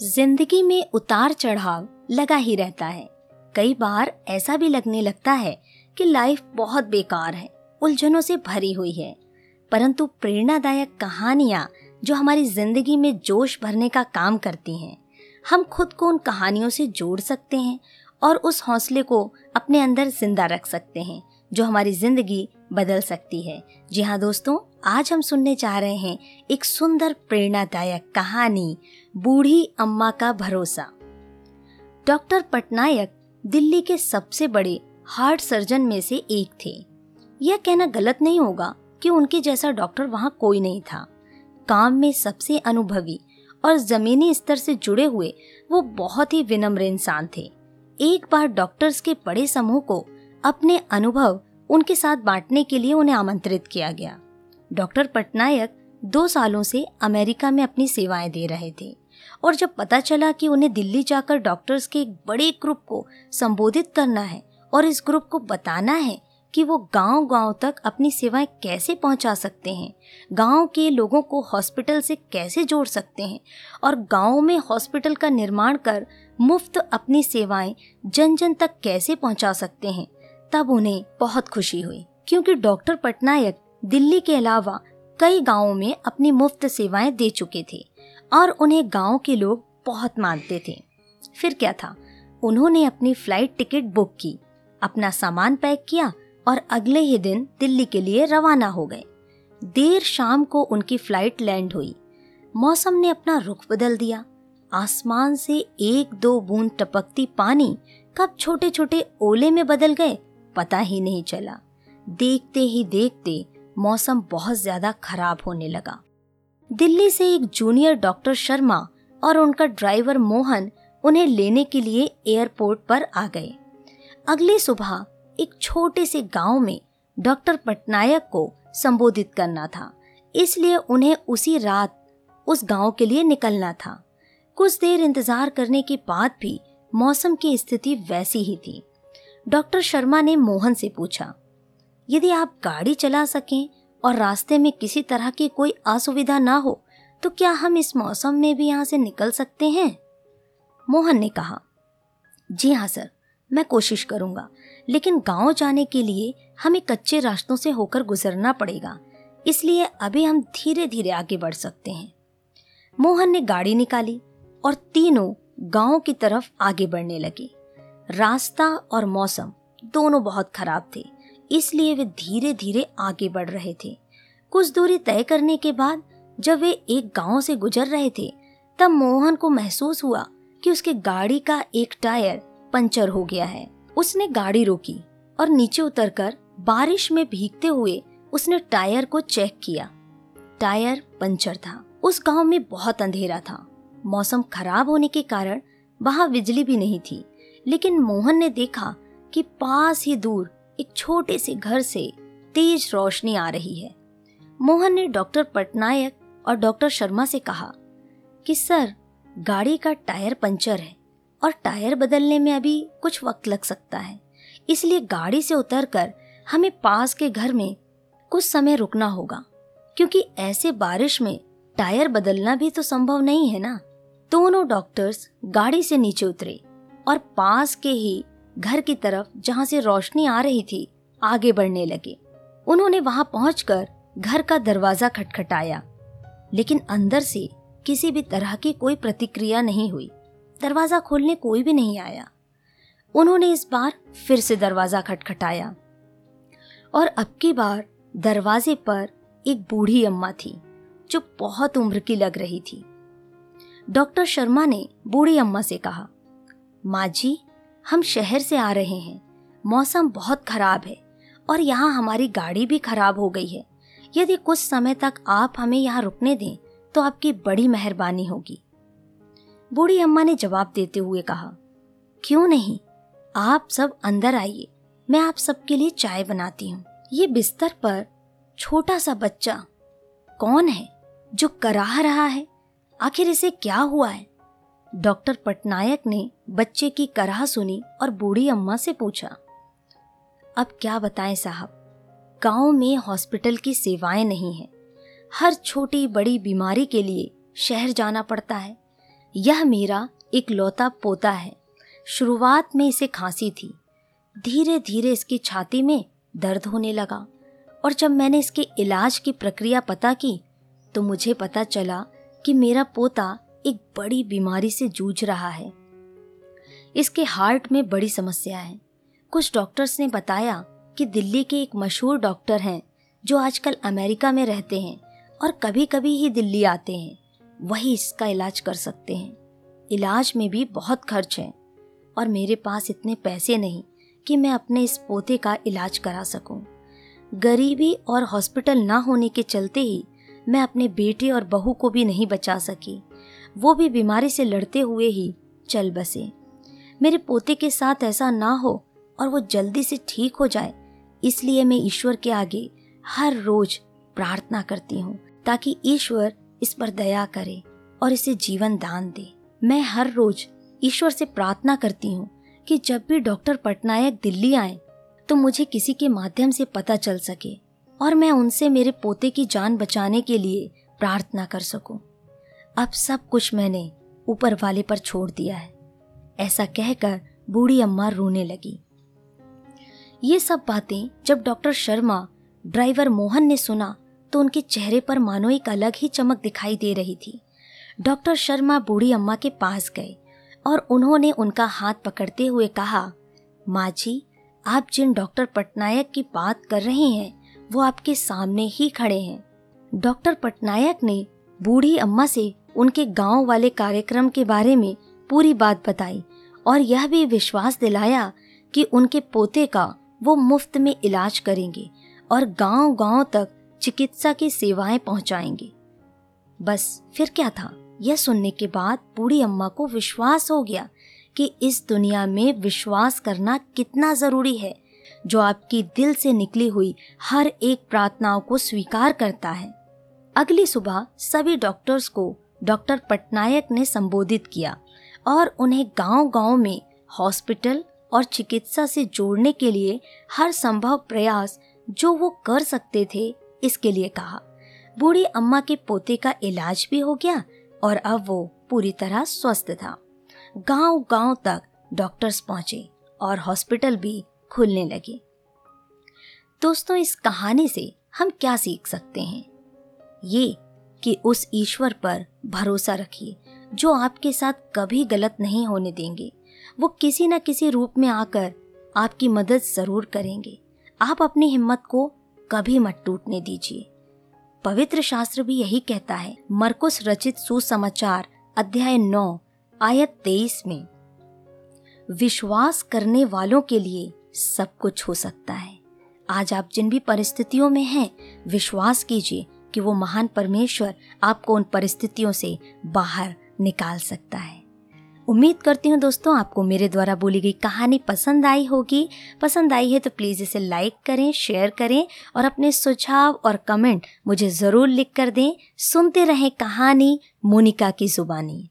ज़िंदगी में उतार चढ़ाव लगा ही रहता है। कई बार ऐसा भी लगने लगता है कि लाइफ बहुत बेकार है, उलझनों से भरी हुई है। परंतु प्रेरणादायक कहानियाँ जो हमारी ज़िंदगी में जोश भरने का काम करती हैं, हम खुद को उन कहानियों से जोड़ सकते हैं और उस हौसले को अपने अंदर ज़िंदा रख सकते हैं, जो हमारी ज़िंदगी बदल सकती है। जी हाँ दोस्तों, आज हम सुनने जा रहे हैं एक सुंदर प्रेरणादायक कहानी, बूढ़ी अम्मा का भरोसा। डॉक्टर पटनायक दिल्ली के सबसे बड़े हार्ट सर्जन में से एक थे। यह कहना गलत नहीं होगा कि उनके जैसा डॉक्टर वहाँ कोई नहीं था। काम में सबसे अनुभवी और जमीनी स्तर से जुड़े हुए वो बहुत ही विनम्र इंसान थे। एक बार डॉक्टर्स के बड़े समूह को अपने अनुभव उनके साथ बांटने के लिए उन्हें आमंत्रित किया गया। डॉक्टर पटनायक दो सालों से अमेरिका में अपनी सेवाएँ दे रहे थे और जब पता चला कि उन्हें दिल्ली जाकर डॉक्टर्स के एक बड़े ग्रुप को संबोधित करना है और इस ग्रुप को बताना है कि वो गांव-गांव तक अपनी सेवाएँ कैसे पहुँचा सकते हैं, गाँव के लोगों को हॉस्पिटल से कैसे जोड़ सकते हैं और गाँव में हॉस्पिटल का निर्माण कर मुफ़्त अपनी सेवाएँ जन जन तक कैसे पहुँचा सकते हैं तब उन्हें बहुत खुशी हुई, क्योंकि डॉक्टर पटनायक दिल्ली के अलावा कई गाँवों में अपनी मुफ़्त सेवाएँ दे चुके थे और उन्हें गाँव के लोग बहुत मानते थे। फिर क्या था? उन्होंने अपनी फ़्लाइट टिकट बुक की, अपना सामान पैक किया और अगले ही दिन दिल्ली के लिए रवाना हो गए। देर शाम को उनकी फ़्लाइट लैंड हुई। मौसम ने अपना रुख बदल दिया। आसमान से एक दो बूंद टपकती पानी कब छोटे छोटे ओले में बदल गए पता ही नहीं चला। देखते ही देखते मौसम बहुत ज़्यादा खराब होने लगा। दिल्ली से एक जूनियर डॉक्टर शर्मा और उनका ड्राइवर मोहन उन्हें लेने के लिए एयरपोर्ट पर आ गए। अगली सुबह एक छोटे से गाँव में डॉक्टर पटनायक को संबोधित करना था, इसलिए उन्हें उसी रात उस गाँव के लिए निकलना था। कुछ देर इंतज़ार करने के बाद भी मौसम की स्थिति वैसी ही थी। डॉक्टर शर्मा ने मोहन से पूछा, यदि आप गाड़ी चला सकें और रास्ते में किसी तरह की कोई असुविधा ना हो तो क्या हम इस मौसम में भी यहाँ से निकल सकते हैं? मोहन ने कहा, जी हाँ सर, मैं कोशिश करूँगा, लेकिन गाँव जाने के लिए हमें कच्चे रास्तों से होकर गुजरना पड़ेगा, इसलिए अभी हम धीरे धीरे आगे बढ़ सकते हैं। मोहन ने गाड़ी निकाली और तीनों गाँव की तरफ़ आगे बढ़ने लगे। रास्ता और मौसम दोनों बहुत खराब थे, इसलिए वे धीरे धीरे आगे बढ़ रहे थे। कुछ दूरी तय करने के बाद जब वे एक गाँव से गुजर रहे थे, तब मोहन को महसूस हुआ कि उसके गाड़ी का एक टायर पंचर हो गया है। उसने गाड़ी रोकी और नीचे उतरकर बारिश में भीगते हुए उसने टायर को चेक किया। टायर पंचर था। उस गाँव में बहुत अंधेरा था। मौसम खराब होने के कारण वहाँ बिजली भी नहीं थी। लेकिन मोहन ने देखा कि पास ही दूर एक छोटे से घर से तेज रोशनी आ रही है। मोहन ने डॉक्टर पटनायक और डॉक्टर शर्मा से कहा कि, सर, गाड़ी का टायर पंचर है और टायर बदलने में अभी कुछ वक्त लग सकता है। इसलिए गाड़ी से उतरकर हमें पास के घर में कुछ समय रुकना होगा, क्योंकि ऐसे बारिश में टायर बदलना भी तो संभव नहीं है ना? दोनों डॉक्टर्स गाड़ी से नीचे उतरे। और पास के ही घर की तरफ़ जहाँ से रोशनी आ रही थी, आगे बढ़ने लगे। उन्होंने वहाँ पहुंचकर घर का दरवाज़ा खटखटाया। लेकिन अंदर से किसी भी तरह की कोई प्रतिक्रिया नहीं हुई। दरवाज़ा खोलने कोई भी नहीं आया। उन्होंने इस बार फिर से दरवाज़ा खटखटाया। और अब की बार दरवाजे पर एक बूढ़ी अम्मा थी, जो बहुत उम्र की लग रही थी। डॉक्टर शर्मा ने बूढ़ी अम्मा से कहा माँ जी हम शहर से आ रहे हैं। मौसम बहुत खराब है और यहाँ हमारी गाड़ी भी खराब हो गई है। यदि कुछ समय तक आप हमें यहाँ रुकने दें तो आपकी बड़ी मेहरबानी होगी। बूढ़ी अम्मा ने जवाब देते हुए कहा, क्यों नहीं? आप सब अंदर आइए। मैं आप सबके लिए चाय बनाती हूँ। ये बिस्तर पर छोटा सा बच्चा कौन है जो कराह रहा है? आखिर इसे क्या हुआ है? डॉक्टर पटनायक ने बच्चे की कराह सुनी और बूढ़ी अम्मा से पूछा, अब क्या बताएँ साहब, गाँव में हॉस्पिटल की सेवाएँ नहीं हैं। हर छोटी बड़ी बीमारी के लिए शहर जाना पड़ता है। यह मेरा एक लौता पोता है। शुरुआत में इसे खांसी थी। धीरे धीरे इसकी छाती में दर्द होने लगा और जब मैंने इसके इलाज की प्रक्रिया पता की तो मुझे पता चला कि मेरा पोता एक बड़ी बीमारी से जूझ रहा है। इसके हार्ट में बड़ी समस्या है। कुछ डॉक्टर्स ने बताया कि दिल्ली के एक मशहूर डॉक्टर हैं, जो आजकल अमेरिका में रहते हैं और कभी कभी ही दिल्ली आते हैं। वही इसका इलाज कर सकते हैं। इलाज में भी बहुत खर्च है और मेरे पास इतने पैसे नहीं कि मैं अपने इस पोते का इलाज करा सकूँ। गरीबी और हॉस्पिटल ना होने के चलते ही मैं अपने बेटे और बहू को भी नहीं बचा सकी। वो भी बीमारी से लड़ते हुए ही चल बसे। मेरे पोते के साथ ऐसा ना हो और वो जल्दी से ठीक हो जाए। इसलिए मैं ईश्वर के आगे हर रोज प्रार्थना करती हूँ, ताकि ईश्वर इस पर दया करे और इसे जीवन दान दे। मैं हर रोज ईश्वर से प्रार्थना करती हूँ कि जब भी डॉक्टर पटनायक दिल्ली आए तो मुझे किसी के माध्यम से पता चल सके और मैं उनसे मेरे पोते की जान बचाने के लिए प्रार्थना कर सकूँ। अब सब कुछ मैंने ऊपर वाले पर छोड़ दिया है। ऐसा कहकर बूढ़ी अम्मा रोने लगी। ये सब बातें जब डॉक्टर शर्मा, ड्राइवर मोहन ने सुना तो उनके चेहरे पर मानो एक अलग ही चमक दिखाई दे रही थी। डॉक्टर शर्मा बूढ़ी अम्मा के पास गए और उन्होंने उनका हाथ पकड़ते हुए कहा, माँ जी, आप जिन डॉक्टर पटनायक की बात कर रहे हैं, वो आपके सामने ही खड़े हैं। डॉक्टर पटनायक ने बूढ़ी अम्मा से उनके गाँव वाले कार्यक्रम के बारे में पूरी बात बताई। और यह भी विश्वास दिलाया कि उनके पोते का वो मुफ़्त में इलाज करेंगे और गांव-गांव तक चिकित्सा की सेवाएँ पहुंचाएँगे। बस फिर क्या था? यह सुनने के बाद बूढ़ी अम्मा को विश्वास हो गया कि इस दुनिया में विश्वास करना कितना ज़रूरी है, जो आपकी दिल से निकली हुई हर एक प्रार्थनाओं को स्वीकार करता है। अगली सुबह सभी डॉक्टर्स को डॉक्टर पटनायक ने संबोधित किया। और उन्हें गांव-गांव में हॉस्पिटल और चिकित्सा से जोड़ने के लिए हर संभव प्रयास जो वो कर सकते थे, इसके लिए कहा। बूढ़ी अम्मा के पोते का इलाज भी हो गया और अब वो पूरी तरह स्वस्थ था। गांव-गांव तक डॉक्टर्स पहुँचे और हॉस्पिटल भी खुलने लगे। दोस्तों, इस कहानी से हम क्या सीख सकते हैं? ये कि उस ईश्वर पर भरोसा रखिए जो आपके साथ कभी गलत नहीं होने देंगे। वो किसी न किसी रूप में आकर आपकी मदद ज़रूर करेंगे। आप अपनी हिम्मत को कभी मत टूटने दीजिए। पवित्र शास्त्र भी यही कहता है, मरकुस रचित सुसमाचार अध्याय नौ, आयत तेईस में, विश्वास करने वालों के लिए सब कुछ हो सकता है। आज आप जिन भी परिस्थितियों में हैं, विश्वास कीजिए कि वो महान परमेश्वर आपको उन परिस्थितियों से बाहर निकाल सकता है। उम्मीद करती हूँ दोस्तों, आपको मेरे द्वारा बोली गई कहानी पसंद आई होगी। पसंद आई है तो प्लीज़ इसे लाइक करें, शेयर करें और अपने सुझाव और कमेंट मुझे ज़रूर लिख कर दें। सुनते रहें कहानी मोनिका की जुबानी।